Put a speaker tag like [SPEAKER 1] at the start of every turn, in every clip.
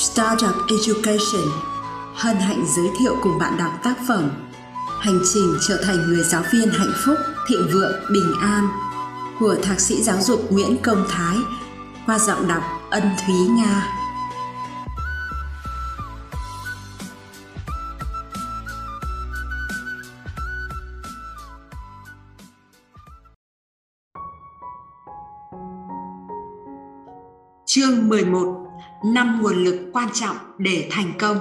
[SPEAKER 1] Startup Education hân hạnh giới thiệu cùng bạn đọc tác phẩm Hành trình trở thành người giáo viên hạnh phúc, thịnh vượng, bình an của Thạc sĩ giáo dục Nguyễn Công Thái qua giọng đọc Ân Thúy Nga. Chương 11 năm nguồn lực quan trọng để thành công.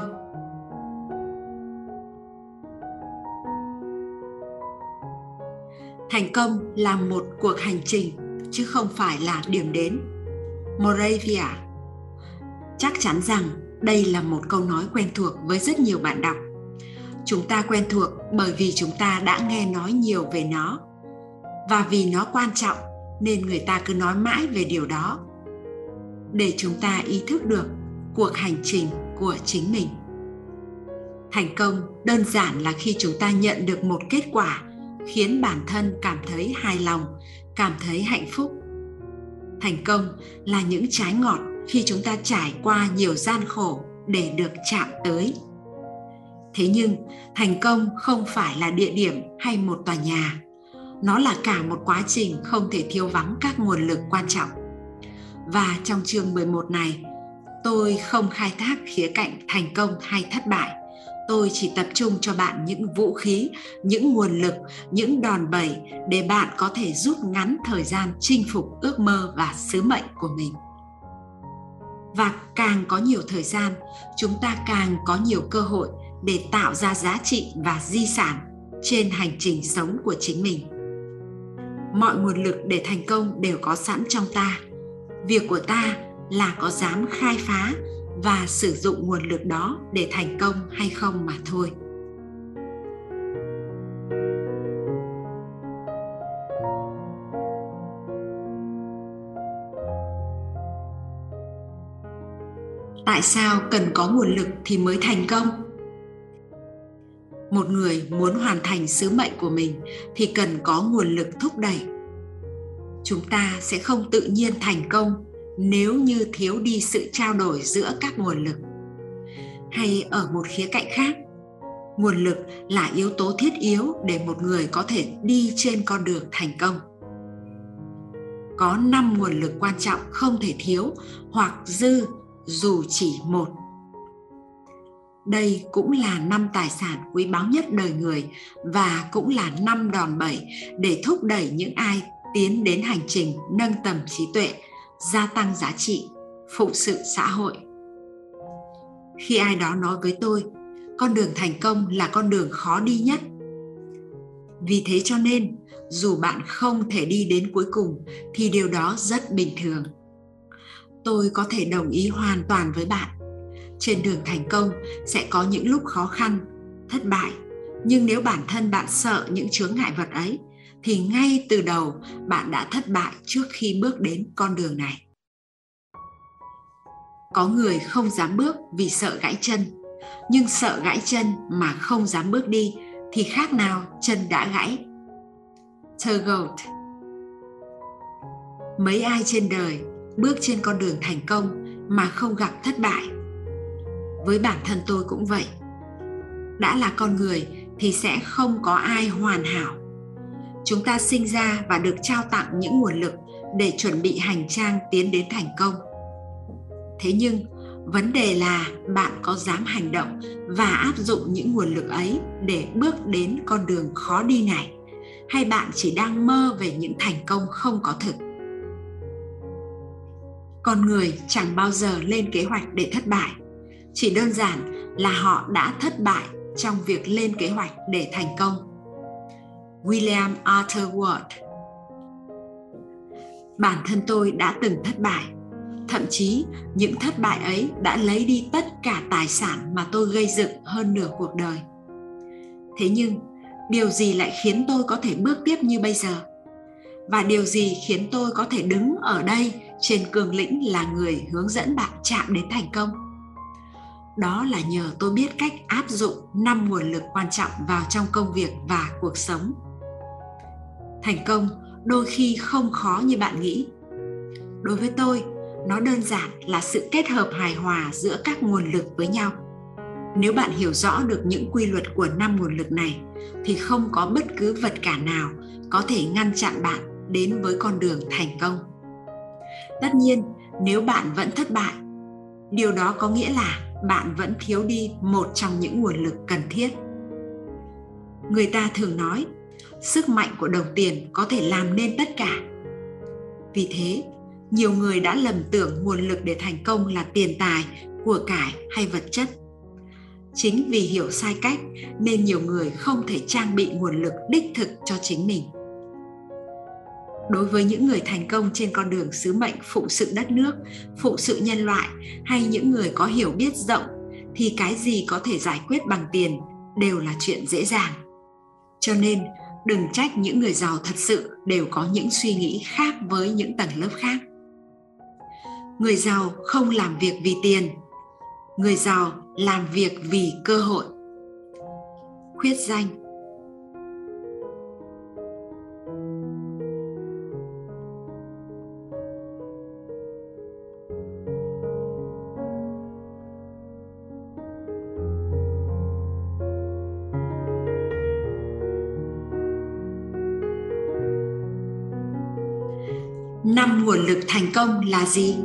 [SPEAKER 1] Thành công là một cuộc hành trình, chứ không phải là điểm đến. Moravia. Chắc chắn rằng đây là một câu nói quen thuộc với rất nhiều bạn đọc. Chúng ta quen thuộc bởi vì chúng ta đã nghe nói nhiều về nó. Và vì nó quan trọng, nên người ta cứ nói mãi về điều đó để chúng ta ý thức được cuộc hành trình của chính mình. Thành công đơn giản là khi chúng ta nhận được một kết quả khiến bản thân cảm thấy hài lòng, cảm thấy hạnh phúc. Thành công là những trái ngọt khi chúng ta trải qua nhiều gian khổ để được chạm tới. Thế nhưng, thành công không phải là địa điểm hay một tòa nhà. Nó là cả một quá trình không thể thiếu vắng các nguồn lực quan trọng và trong chương 11 này, tôi không khai thác khía cạnh thành công hay thất bại. Tôi chỉ tập trung cho bạn những vũ khí, những nguồn lực, những đòn bẩy để bạn có thể rút ngắn thời gian chinh phục ước mơ và sứ mệnh của mình. Và càng có nhiều thời gian, chúng ta càng có nhiều cơ hội để tạo ra giá trị và di sản trên hành trình sống của chính mình. Mọi nguồn lực để thành công đều có sẵn trong ta việc của ta là có dám khai phá và sử dụng nguồn lực đó để thành công hay không mà thôi. Tại sao cần có nguồn lực thì mới thành công? Một người muốn hoàn thành sứ mệnh của mình thì cần có nguồn lực thúc đẩy chúng ta sẽ không tự nhiên thành công nếu như thiếu đi sự trao đổi giữa các nguồn lực. Hay ở một khía cạnh khác, nguồn lực là yếu tố thiết yếu để một người có thể đi trên con đường thành công. Có 5 nguồn lực quan trọng không thể thiếu hoặc dư dù chỉ một. Đây cũng là năm tài sản quý báu nhất đời người và cũng là năm đòn bẩy để thúc đẩy những ai tiến đến hành trình nâng tầm trí tuệ, gia tăng giá trị, phụng sự xã hội. Khi ai đó nói với tôi, con đường thành công là con đường khó đi nhất. Vì thế cho nên, dù bạn không thể đi đến cuối cùng, thì điều đó rất bình thường. Tôi có thể đồng ý hoàn toàn với bạn. Trên đường thành công sẽ có những lúc khó khăn, thất bại, nhưng nếu bản thân bạn sợ những chướng ngại vật ấy thì ngay từ đầu bạn đã thất bại trước khi bước đến con đường này. Có người không dám bước vì sợ gãy chân, nhưng sợ gãy chân mà không dám bước đi thì khác nào chân đã gãy. Turgot Mấy ai trên đời bước trên con đường thành công mà không gặp thất bại? Với bản thân tôi cũng vậy. Đã là con người thì sẽ không có ai hoàn hảo chúng ta sinh ra và được trao tặng những nguồn lực để chuẩn bị hành trang tiến đến thành công. Thế nhưng, vấn đề là bạn có dám hành động và áp dụng những nguồn lực ấy để bước đến con đường khó đi này? Hay bạn chỉ đang mơ về những thành công không có thực? Con người chẳng bao giờ lên kế hoạch để thất bại. Chỉ đơn giản là họ đã thất bại trong việc lên kế hoạch để thành công. William Arthur Ward. Bản thân tôi đã từng thất bại. Thậm chí những thất bại ấy đã lấy đi tất cả tài sản mà tôi gây dựng hơn nửa cuộc đời. Thế nhưng, điều gì lại khiến tôi có thể bước tiếp như bây giờ? Và điều gì khiến tôi có thể đứng ở đây trên cường lĩnh là người hướng dẫn bạn chạm đến thành công? Đó là nhờ tôi biết cách áp dụng năm nguồn lực quan trọng vào trong công việc và cuộc sống thành công, đôi khi không khó như bạn nghĩ. Đối với tôi, nó đơn giản là sự kết hợp hài hòa giữa các nguồn lực với nhau. Nếu bạn hiểu rõ được những quy luật của năm nguồn lực này, thì không có bất cứ vật cản nào có thể ngăn chặn bạn đến với con đường thành công. Tất nhiên, nếu bạn vẫn thất bại, điều đó có nghĩa là bạn vẫn thiếu đi một trong những nguồn lực cần thiết. Người ta thường nói sức mạnh của đồng tiền có thể làm nên tất cả. Vì thế, nhiều người đã lầm tưởng nguồn lực để thành công là tiền tài, của cải hay vật chất. Chính vì hiểu sai cách nên nhiều người không thể trang bị nguồn lực đích thực cho chính mình. Đối với những người thành công trên con đường sứ mệnh phụ sự đất nước phụ sự nhân loại hay những người có hiểu biết rộng, thì cái gì có thể giải quyết bằng tiền đều là chuyện dễ dàng. Cho nên đừng trách những người giàu thật sự đều có những suy nghĩ khác với những tầng lớp khác. Người giàu không làm việc vì tiền, người giàu làm việc vì cơ hội. Khuyết danh. Lực thành công là gì?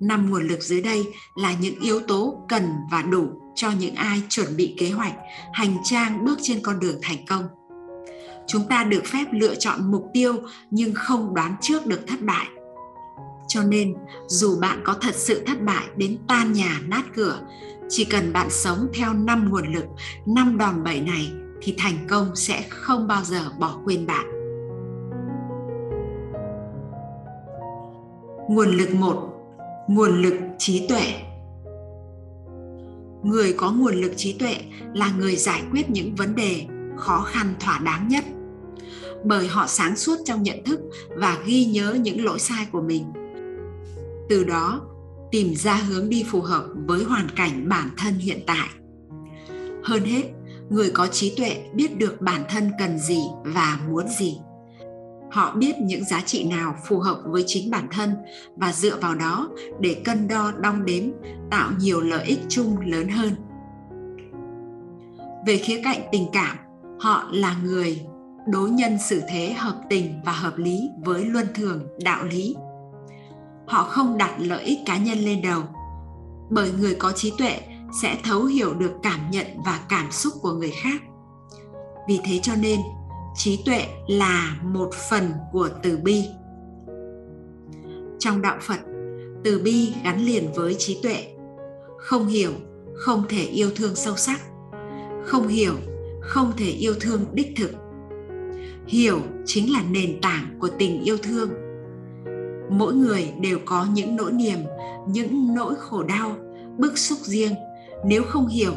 [SPEAKER 1] Năm nguồn lực dưới đây là những yếu tố cần và đủ cho những ai chuẩn bị kế hoạch, hành trang bước trên con đường thành công. Chúng ta được phép lựa chọn mục tiêu nhưng không đoán trước được thất bại. Cho nên, dù bạn có thật sự thất bại đến tan nhà nát cửa, chỉ cần bạn sống theo năm nguồn lực, năm đòn bẩy này thì thành công sẽ không bao giờ bỏ quên bạn. Nguồn lực một, nguồn lực trí tuệ. Người có nguồn lực trí tuệ là người giải quyết những vấn đề khó khăn thỏa đáng nhất, bởi họ sáng suốt trong nhận thức và ghi nhớ những lỗi sai của mình. Từ đó, tìm ra hướng đi phù hợp với hoàn cảnh bản thân hiện tại. Hơn hết, người có trí tuệ biết được bản thân cần gì và muốn gì họ biết những giá trị nào phù hợp với chính bản thân và dựa vào đó để cân đo, đong đếm, tạo nhiều lợi ích chung lớn hơn. Về khía cạnh tình cảm, họ là người đối nhân xử thế hợp tình và hợp lý với luân thường, đạo lý. Họ không đặt lợi ích cá nhân lên đầu, bởi người có trí tuệ sẽ thấu hiểu được cảm nhận và cảm xúc của người khác. Vì thế cho nên trí tuệ là một phần của từ bi. Trong đạo phật, từ bi gắn liền với trí tuệ. Không hiểu, không thể yêu thương sâu sắc. Không hiểu, không thể yêu thương đích thực. Hiểu chính là nền tảng của tình yêu thương. Mỗi người đều có những nỗi niềm, những nỗi khổ đau, bức xúc riêng. Nếu không hiểu,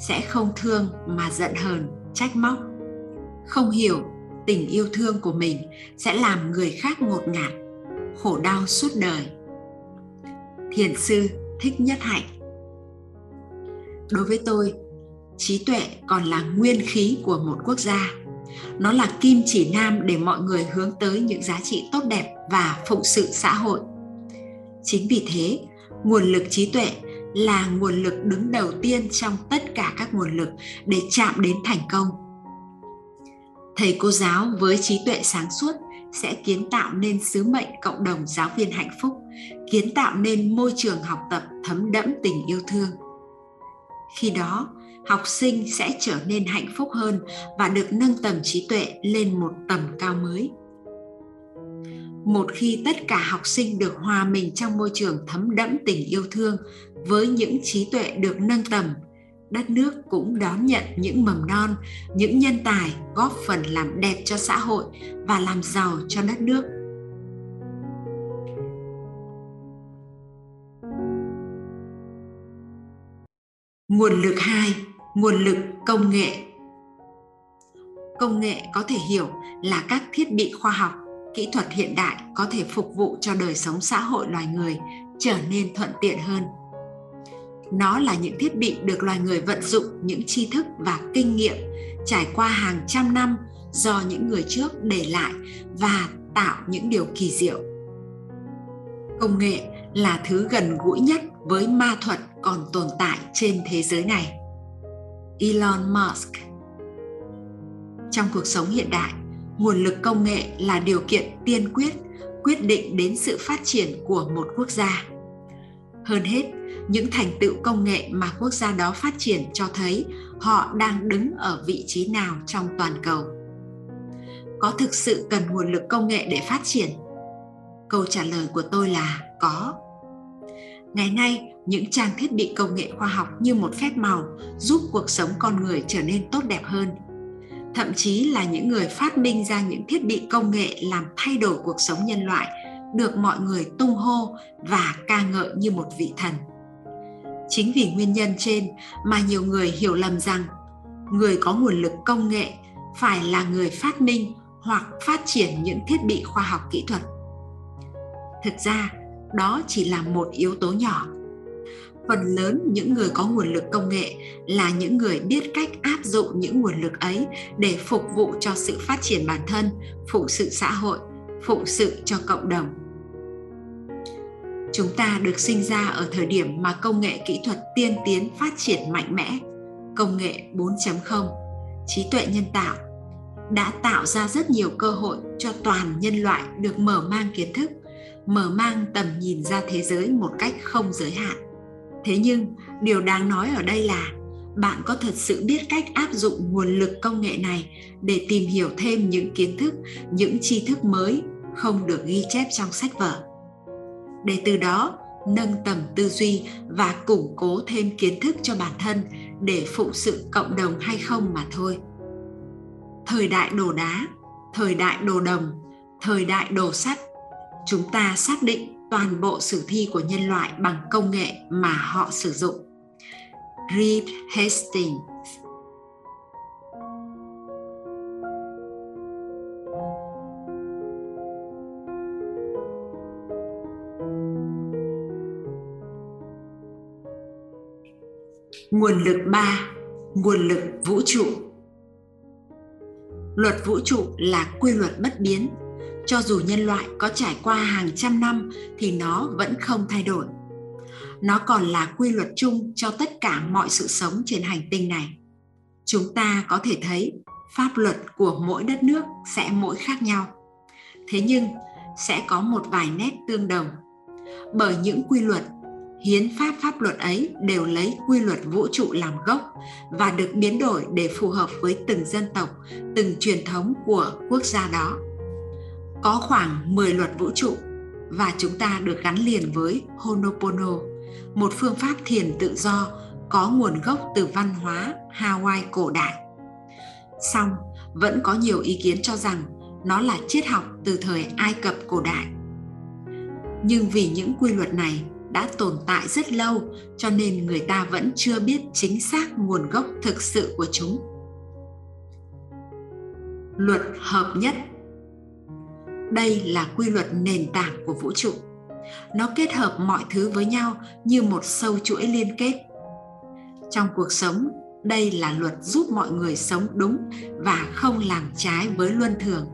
[SPEAKER 1] sẽ không thương mà giận hờn, trách móc không hiểu tình yêu thương của mình sẽ làm người khác ngột ngạt, khổ đau suốt đời. Thiền sư thích nhất hạnh. Đối với tôi, trí tuệ còn là nguyên khí của một quốc gia. Nó là kim chỉ nam để mọi người hướng tới những giá trị tốt đẹp và phụng sự xã hội. Chính vì thế, nguồn lực trí tuệ là nguồn lực đứng đầu tiên trong tất cả các nguồn lực để chạm đến thành công thầy cô giáo với trí tuệ sáng suốt sẽ kiến tạo nên sứ mệnh cộng đồng giáo viên hạnh phúc, kiến tạo nên môi trường học tập thấm đẫm tình yêu thương. Khi đó, học sinh sẽ trở nên hạnh phúc hơn và được nâng tầm trí tuệ lên một tầm cao mới. Một khi tất cả học sinh được hòa mình trong môi trường thấm đẫm tình yêu thương với những trí tuệ được nâng tầm đất nước cũng đón nhận những mầm non những nhân tài góp phần làm đẹp cho xã hội và làm giàu cho đất nước nguồn lực 2, nguồn lực công nghệ. Công nghệ có thể hiểu là các thiết bị khoa học, kỹ thuật hiện đại có thể phục vụ cho đời sống xã hội loài người trở nên thuận tiện hơn nó là những thiết bị được loài người vận dụng những tri thức và kinh nghiệm trải qua hàng trăm năm do những người trước để lại và tạo những điều kỳ diệu. Công nghệ là thứ gần gũi nhất với ma thuật còn tồn tại trên thế giới này. Elon musk. Trong cuộc sống hiện đại, nguồn lực công nghệ là điều kiện tiên quyết quyết định đến sự phát triển của một quốc gia. Hơn hết những thành tựu công nghệ mà quốc gia đó phát triển cho thấy họ đang đứng ở vị trí nào trong toàn cầu. Có thực sự cần nguồn lực công nghệ để phát triển? Câu trả lời của tôi là có. Ngày nay, những trang thiết bị công nghệ khoa học như một phép màu giúp cuộc sống con người trở nên tốt đẹp hơn. Thậm chí là những người phát minh ra những thiết bị công nghệ làm thay đổi cuộc sống nhân loại, được mọi người tung hô và ca ngợi như một vị thần chính vì nguyên nhân trên mà nhiều người hiểu lầm rằng người có nguồn lực công nghệ phải là người phát minh hoặc phát triển những thiết bị khoa học kỹ thuật. Thực ra, đó chỉ là một yếu tố nhỏ. Phần lớn những người có nguồn lực công nghệ là những người biết cách áp dụng những nguồn lực ấy để phục vụ cho sự phát triển bản thân, phụ sự xã hội, phụ sự cho cộng đồng chúng ta được sinh ra ở thời điểm mà công nghệ kỹ thuật tiên tiến phát triển mạnh mẽ. Công nghệ 4.0 trí tuệ nhân tạo, đã tạo ra rất nhiều cơ hội cho toàn nhân loại được mở mang kiến thức, mở mang tầm nhìn ra thế giới một cách không giới hạn. Thế nhưng, điều đáng nói ở đây là bạn có thật sự biết cách áp dụng nguồn lực công nghệ này để tìm hiểu thêm những kiến thức, những tri thức mới không được ghi chép trong sách vở? Để từ đó nâng tầm tư duy và củng cố thêm kiến thức cho bản thân để phụ sự cộng đồng hay không mà thôi thời đại đồ đá, thời đại đồ đồng, thời đại đồ sắt, chúng ta xác định toàn bộ sử thi của nhân loại bằng công nghệ mà họ sử dụng. Reed Hastings Nguồn lực 3. Nguồn lực vũ trụ. Luật vũ trụ là quy luật bất biến. Cho dù nhân loại có trải qua hàng trăm năm thì nó vẫn không thay đổi. Nó còn là quy luật chung cho tất cả mọi sự sống trên hành tinh này. Chúng ta có thể thấy pháp luật của mỗi đất nước sẽ mỗi khác nhau. Thế nhưng sẽ có một vài nét tương đồng. Bởi những quy luật hiến pháp pháp luật ấy đều lấy quy luật vũ trụ làm gốc và được biến đổi để phù hợp với từng dân tộc từng truyền thống của quốc gia đó có khoảng 10 luật vũ trụ và chúng ta được gắn liền với Honopono, một phương pháp thiền tự do có nguồn gốc từ văn hóa Hawaii cổ đại. Song, vẫn có nhiều ý kiến cho rằng nó là triết học từ thời Ai Cập cổ đại. Nhưng vì những quy luật này đã tồn tại rất lâu, cho nên người ta vẫn chưa biết chính xác nguồn gốc thực sự của chúng. Luật hợp nhất. Đây là quy luật nền tảng của vũ trụ. Nó kết hợp mọi thứ với nhau như một sâu chuỗi liên kết. Trong cuộc sống, đây là luật giúp mọi người sống đúng và không làm trái với luân thường.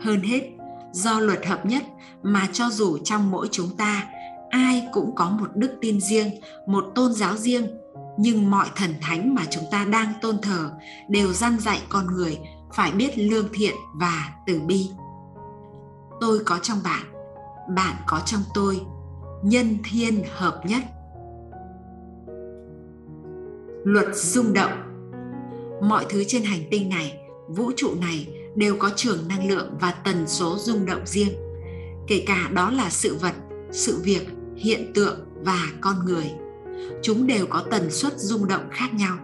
[SPEAKER 1] Hơn hết, do luật hợp nhất mà cho dù trong mỗi chúng ta ai cũng có một đức tin riêng, một tôn giáo riêng. Nhưng mọi thần thánh mà chúng ta đang tôn thờ đều răn dạy con người phải biết lương thiện và từ bi. Tôi có trong bạn bạn có trong tôi. Nhân thiên hợp nhất. Luật rung động. Mọi thứ trên hành tinh này, vũ trụ này đều có trường năng lượng và tần số rung động riêng. Kể cả đó là sự vật, sự việc hiện tượng và con người. Chúng đều có tần suất rung động khác nhau.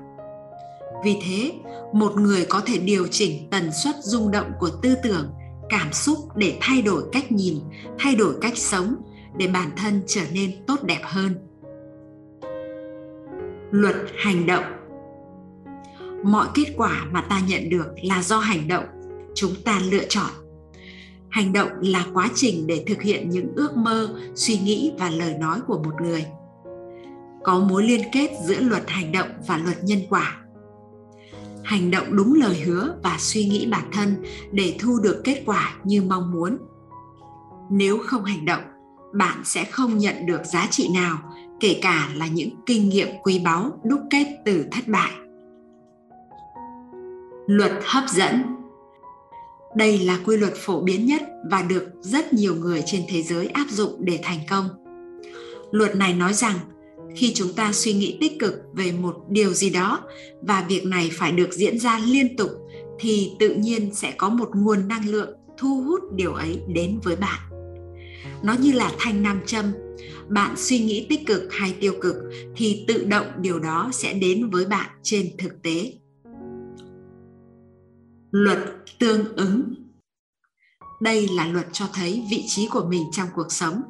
[SPEAKER 1] Vì thế, một người có thể điều chỉnh tần suất rung động của tư tưởng, cảm xúc để thay đổi cách nhìn, thay đổi cách sống để bản thân trở nên tốt đẹp hơn. Luật hành động. Mọi kết quả mà ta nhận được là do hành động. Chúng ta lựa chọn hành động là quá trình để thực hiện những ước mơ, suy nghĩ và lời nói của một người. Có mối liên kết giữa luật hành động và luật nhân quả. Hành động đúng lời hứa và suy nghĩ bản thân để thu được kết quả như mong muốn. Nếu không hành động, bạn sẽ không nhận được giá trị nào, kể cả là những kinh nghiệm quý báu đúc kết từ thất bại. Luật hấp dẫn đây là quy luật phổ biến nhất và được rất nhiều người trên thế giới áp dụng để thành công. Luật này nói rằng, khi chúng ta suy nghĩ tích cực về một điều gì đó và việc này phải được diễn ra liên tục, thì tự nhiên sẽ có một nguồn năng lượng thu hút điều ấy đến với bạn. Nó như là thanh nam châm. Bạn suy nghĩ tích cực hay tiêu cực thì tự động điều đó sẽ đến với bạn trên thực tế luật tương ứng. Đây là luật cho thấy vị trí của mình trong cuộc sống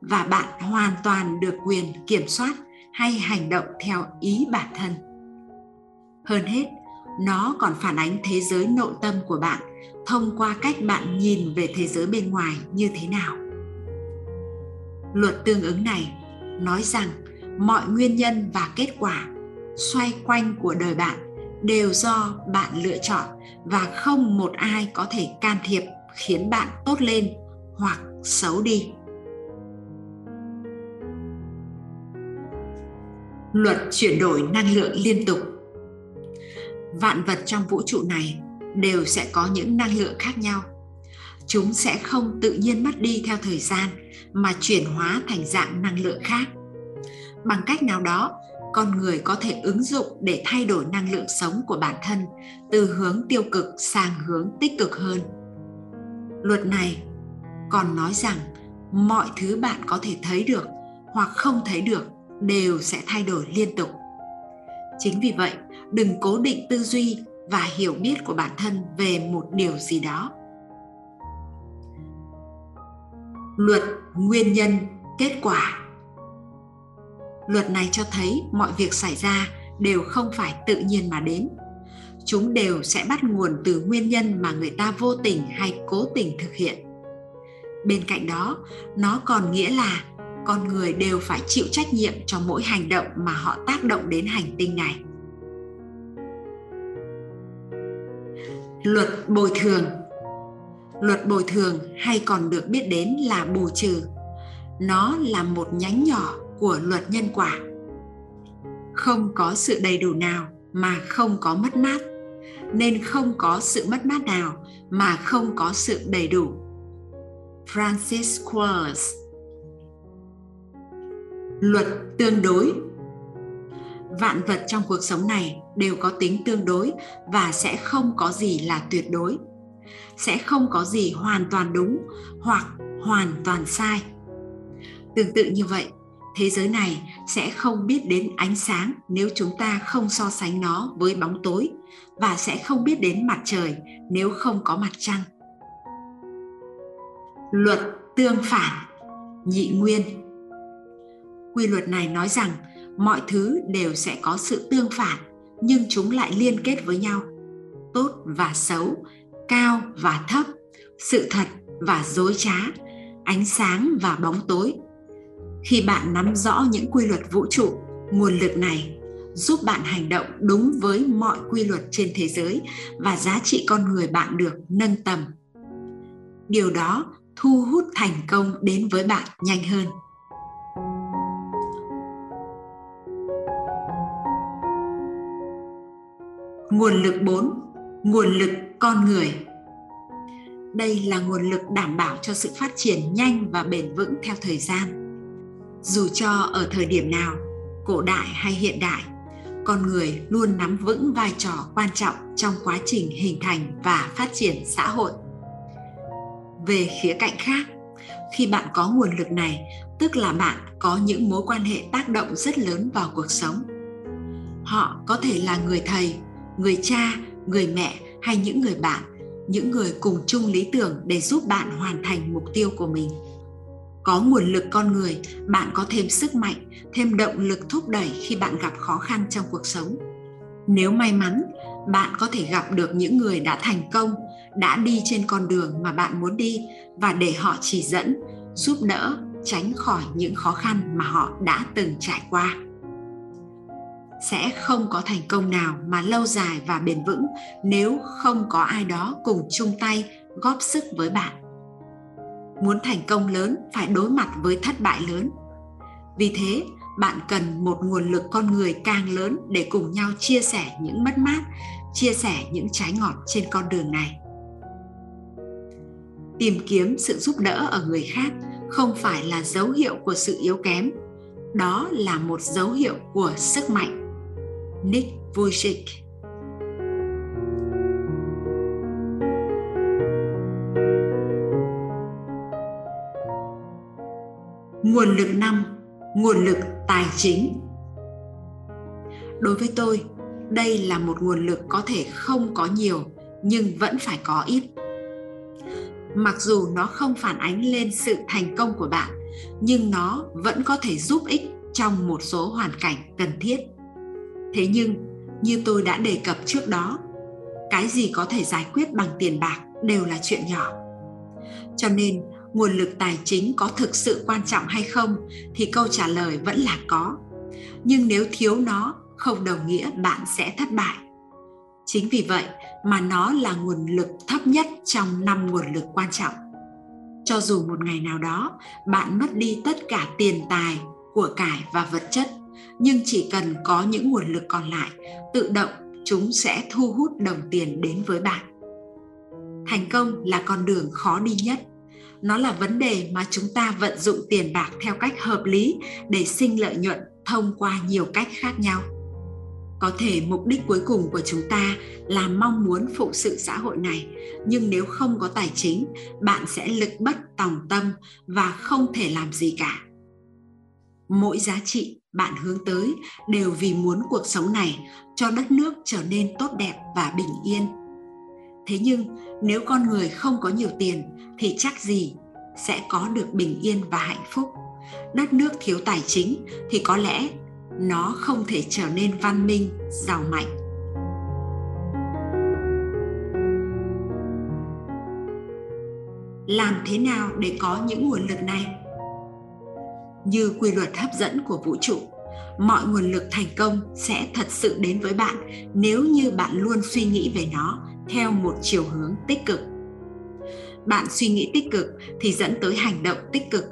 [SPEAKER 1] và bạn hoàn toàn được quyền kiểm soát hay hành động theo ý bản thân. Hơn hết, nó còn phản ánh thế giới nội tâm của bạn thông qua cách bạn nhìn về thế giới bên ngoài như thế nào. Luật tương ứng này nói rằng mọi nguyên nhân và kết quả xoay quanh của đời bạn đều do bạn lựa chọn và không một ai có thể can thiệp khiến bạn tốt lên hoặc xấu đi. Luật chuyển đổi năng lượng liên tục. Vạn vật trong vũ trụ này đều sẽ có những năng lượng khác nhau. Chúng sẽ không tự nhiên mất đi theo thời gian mà chuyển hóa thành dạng năng lượng khác. Bằng cách nào đó con người có thể ứng dụng để thay đổi năng lượng sống của bản thân từ hướng tiêu cực sang hướng tích cực hơn. Luật này còn nói rằng mọi thứ bạn có thể thấy được hoặc không thấy được đều sẽ thay đổi liên tục. Chính vì vậy, đừng cố định tư duy và hiểu biết của bản thân về một điều gì đó. Luật nguyên nhân kết quả luật này cho thấy mọi việc xảy ra đều không phải tự nhiên mà đến. Chúng đều sẽ bắt nguồn từ nguyên nhân mà người ta vô tình hay cố tình thực hiện. Bên cạnh đó, nó còn nghĩa là con người đều phải chịu trách nhiệm cho mỗi hành động mà họ tác động đến hành tinh này. Luật bồi thường. Luật bồi thường hay còn được biết đến là bù trừ. Nó là một nhánh nhỏ của luật nhân quả. Không có sự đầy đủ nào mà không có mất mát, nên không có sự mất mát nào mà không có sự đầy đủ. Francis Quarles luật tương đối. Vạn vật trong cuộc sống này đều có tính tương đối và sẽ không có gì là tuyệt đối. Sẽ không có gì hoàn toàn đúng hoặc hoàn toàn sai. Tương tự như vậy thế giới này sẽ không biết đến ánh sáng nếu chúng ta không so sánh nó với bóng tối và sẽ không biết đến mặt trời nếu không có mặt trăng. Luật tương phản, nhị nguyên. Quy luật này nói rằng mọi thứ đều sẽ có sự tương phản, nhưng chúng lại liên kết với nhau. Tốt và xấu, cao và thấp, sự thật và dối trá, ánh sáng và bóng tối khi bạn nắm rõ những quy luật vũ trụ, nguồn lực này giúp bạn hành động đúng với mọi quy luật trên thế giới và giá trị con người bạn được nâng tầm điều đó thu hút thành công đến với bạn nhanh hơn Nguồn lực 4. Nguồn lực con người. Đây là nguồn lực đảm bảo cho sự phát triển nhanh và bền vững theo thời gian. Dù cho ở thời điểm nào, cổ đại hay hiện đại, con người luôn nắm vững vai trò quan trọng trong quá trình hình thành và phát triển xã hội. Về khía cạnh khác, khi bạn có nguồn lực này, tức là bạn có những mối quan hệ tác động rất lớn vào cuộc sống. Họ có thể là người thầy, người cha người mẹ hay những người bạn những người cùng chung lý tưởng để giúp bạn hoàn thành mục tiêu của mình có nguồn lực con người, bạn có thêm sức mạnh, thêm động lực thúc đẩy khi bạn gặp khó khăn trong cuộc sống. Nếu may mắn, bạn có thể gặp được những người đã thành công, đã đi trên con đường mà bạn muốn đi và để họ chỉ dẫn, giúp đỡ, tránh khỏi những khó khăn mà họ đã từng trải qua. Sẽ không có thành công nào mà lâu dài và bền vững nếu không có ai đó cùng chung tay góp sức với bạn muốn thành công lớn phải đối mặt với thất bại lớn. Vì thế, bạn cần một nguồn lực con người càng lớn để cùng nhau chia sẻ những mất mát, chia sẻ những trái ngọt trên con đường này. Tìm kiếm sự giúp đỡ ở người khác không phải là dấu hiệu của sự yếu kém, đó là một dấu hiệu của sức mạnh. Nick vujicic nguồn lực năm, nguồn lực tài chính. Đối với tôi, đây là một nguồn lực có thể không có nhiều, nhưng vẫn phải có ít. Mặc dù nó không phản ánh lên sự thành công của bạn, nhưng nó vẫn có thể giúp ích trong một số hoàn cảnh cần thiết. Thế nhưng, như tôi đã đề cập trước đó, cái gì có thể giải quyết bằng tiền bạc đều là chuyện nhỏ. Cho nên nguồn lực tài chính có thực sự quan trọng hay không, thì câu trả lời vẫn là có. Nhưng nếu thiếu nó, không đồng nghĩa bạn sẽ thất bại. Chính vì vậy mà nó là nguồn lực thấp nhất trong năm nguồn lực quan trọng. Cho dù một ngày nào đó, bạn mất đi tất cả tiền tài, của cải và vật chất, nhưng chỉ cần có những nguồn lực còn lại, tự động chúng sẽ thu hút đồng tiền đến với bạn. Thành công là con đường khó đi nhất nó là vấn đề mà chúng ta vận dụng tiền bạc theo cách hợp lý để sinh lợi nhuận thông qua nhiều cách khác nhau. Có thể mục đích cuối cùng của chúng ta là mong muốn phụ sự xã hội này, nhưng nếu không có tài chính, bạn sẽ lực bất tòng tâm và không thể làm gì cả. Mỗi giá trị bạn hướng tới đều vì muốn cuộc sống này cho đất nước trở nên tốt đẹp và bình yên thế nhưng, nếu con người không có nhiều tiền, thì chắc gì sẽ có được bình yên và hạnh phúc? Đất nước thiếu tài chính, thì có lẽ nó không thể trở nên văn minh, giàu mạnh. Làm thế nào để có những nguồn lực này? Như quy luật hấp dẫn của vũ trụ, mọi nguồn lực thành công sẽ thật sự đến với bạn nếu như bạn luôn suy nghĩ về nó theo một chiều hướng tích cực. Bạn suy nghĩ tích cực thì dẫn tới hành động tích cực.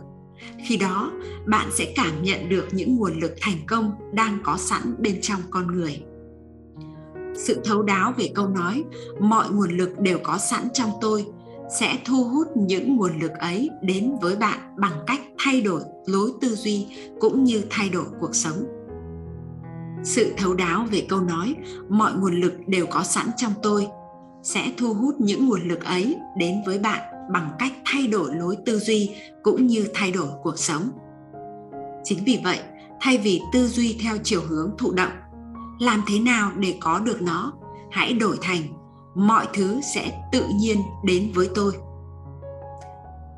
[SPEAKER 1] Khi đó, bạn sẽ cảm nhận được những nguồn lực thành công đang có sẵn bên trong con người. Sự thấu đáo về câu nói, mọi nguồn lực đều có sẵn trong tôi, sẽ thu hút những nguồn lực ấy đến với bạn bằng cách thay đổi lối tư duy cũng như thay đổi cuộc sống. Sự thấu đáo về câu nói, mọi nguồn lực đều có sẵn trong tôi sẽ thu hút những nguồn lực ấy đến với bạn bằng cách thay đổi lối tư duy cũng như thay đổi cuộc sống. Chính vì vậy, thay vì tư duy theo chiều hướng thụ động, làm thế nào để có được nó, hãy đổi thành, mọi thứ sẽ tự nhiên đến với tôi.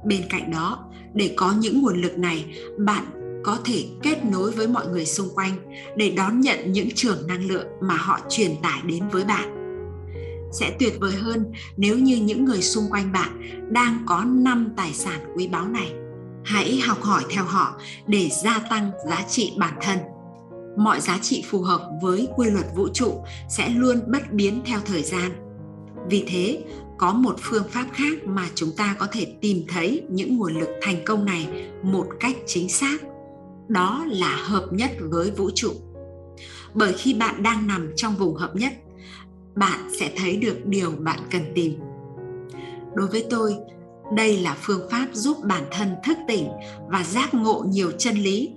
[SPEAKER 1] Bên cạnh đó, để có những nguồn lực này, bạn có thể kết nối với mọi người xung quanh để đón nhận những trường năng lượng mà họ truyền tải đến với bạn sẽ tuyệt vời hơn nếu như những người xung quanh bạn đang có năm tài sản quý báu này. Hãy học hỏi theo họ để gia tăng giá trị bản thân. Mọi giá trị phù hợp với quy luật vũ trụ sẽ luôn bất biến theo thời gian. Vì thế, có một phương pháp khác mà chúng ta có thể tìm thấy những nguồn lực thành công này một cách chính xác. Đó là hợp nhất với vũ trụ. Bởi khi bạn đang nằm trong vùng hợp nhất bạn sẽ thấy được điều bạn cần tìm. Đối với tôi, đây là phương pháp giúp bản thân thức tỉnh và giác ngộ nhiều chân lý.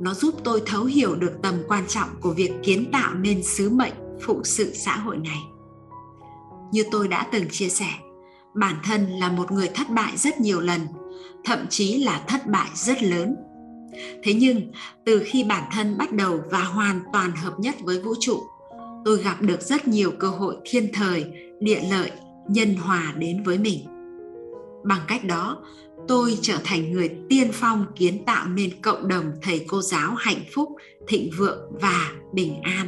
[SPEAKER 1] Nó giúp tôi thấu hiểu được tầm quan trọng của việc kiến tạo nên sứ mệnh phụ sự xã hội này. Như tôi đã từng chia sẻ, bản thân là một người thất bại rất nhiều lần, thậm chí là thất bại rất lớn. Thế nhưng, từ khi bản thân bắt đầu và hoàn toàn hợp nhất với vũ trụ tôi gặp được rất nhiều cơ hội thiên thời, địa lợi, nhân hòa đến với mình. Bằng cách đó, tôi trở thành người tiên phong kiến tạo nên cộng đồng thầy cô giáo hạnh phúc, thịnh vượng và bình an.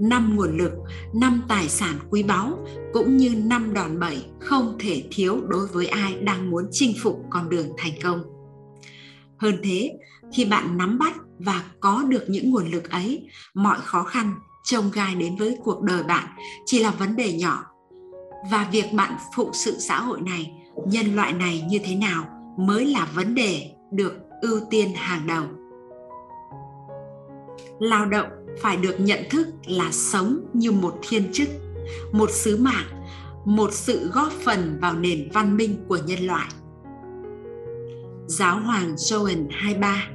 [SPEAKER 1] Năm nguồn lực, năm tài sản quý báu cũng như năm đòn bẩy không thể thiếu đối với ai đang muốn chinh phục con đường thành công. Hơn thế, khi bạn nắm bắt và có được những nguồn lực ấy, mọi khó khăn trông gai đến với cuộc đời bạn chỉ là vấn đề nhỏ. Và việc bạn phụ sự xã hội này, nhân loại này như thế nào mới là vấn đề được ưu tiên hàng đầu. Lao động phải được nhận thức là sống như một thiên chức, một sứ mạng, một sự góp phần vào nền văn minh của nhân loại. Giáo hoàng Joan 23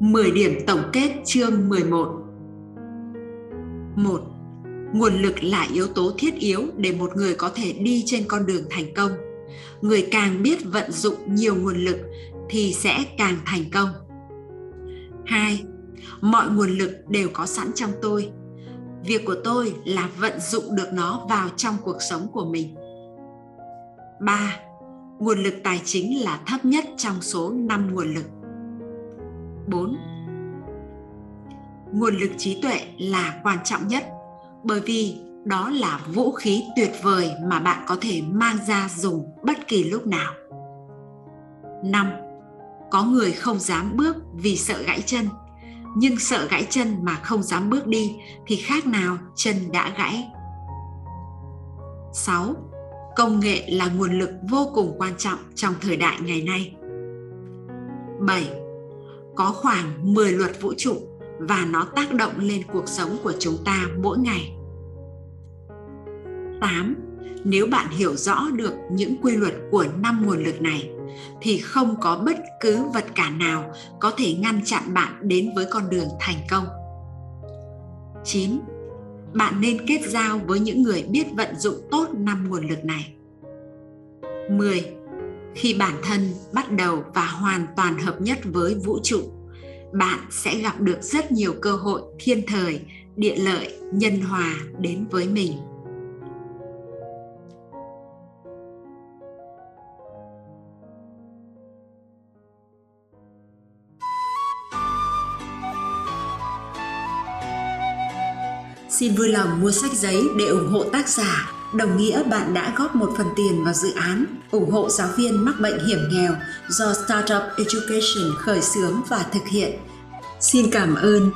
[SPEAKER 1] 10 điểm tổng kết chương 11 1. Nguồn lực là yếu tố thiết yếu để một người có thể đi trên con đường thành công. Người càng biết vận dụng nhiều nguồn lực thì sẽ càng thành công. 2. Mọi nguồn lực đều có sẵn trong tôi. Việc của tôi là vận dụng được nó vào trong cuộc sống của mình. 3. Nguồn lực tài chính là thấp nhất trong số 5 nguồn lực. 4. Nguồn lực trí tuệ là quan trọng nhất bởi vì đó là vũ khí tuyệt vời mà bạn có thể mang ra dùng bất kỳ lúc nào. 5. Có người không dám bước vì sợ gãy chân, nhưng sợ gãy chân mà không dám bước đi thì khác nào chân đã gãy. 6. Công nghệ là nguồn lực vô cùng quan trọng trong thời đại ngày nay. 7 có khoảng 10 luật vũ trụ và nó tác động lên cuộc sống của chúng ta mỗi ngày. 8. Nếu bạn hiểu rõ được những quy luật của năm nguồn lực này, thì không có bất cứ vật cản nào có thể ngăn chặn bạn đến với con đường thành công. 9. Bạn nên kết giao với những người biết vận dụng tốt năm nguồn lực này. 10 khi bản thân bắt đầu và hoàn toàn hợp nhất với vũ trụ, bạn sẽ gặp được rất nhiều cơ hội thiên thời, địa lợi, nhân hòa đến với mình. Xin vui lòng mua sách giấy để ủng hộ tác giả đồng nghĩa bạn đã góp một phần tiền vào dự án, ủng hộ giáo viên mắc bệnh hiểm nghèo do Startup Education khởi xướng và thực hiện. Xin cảm ơn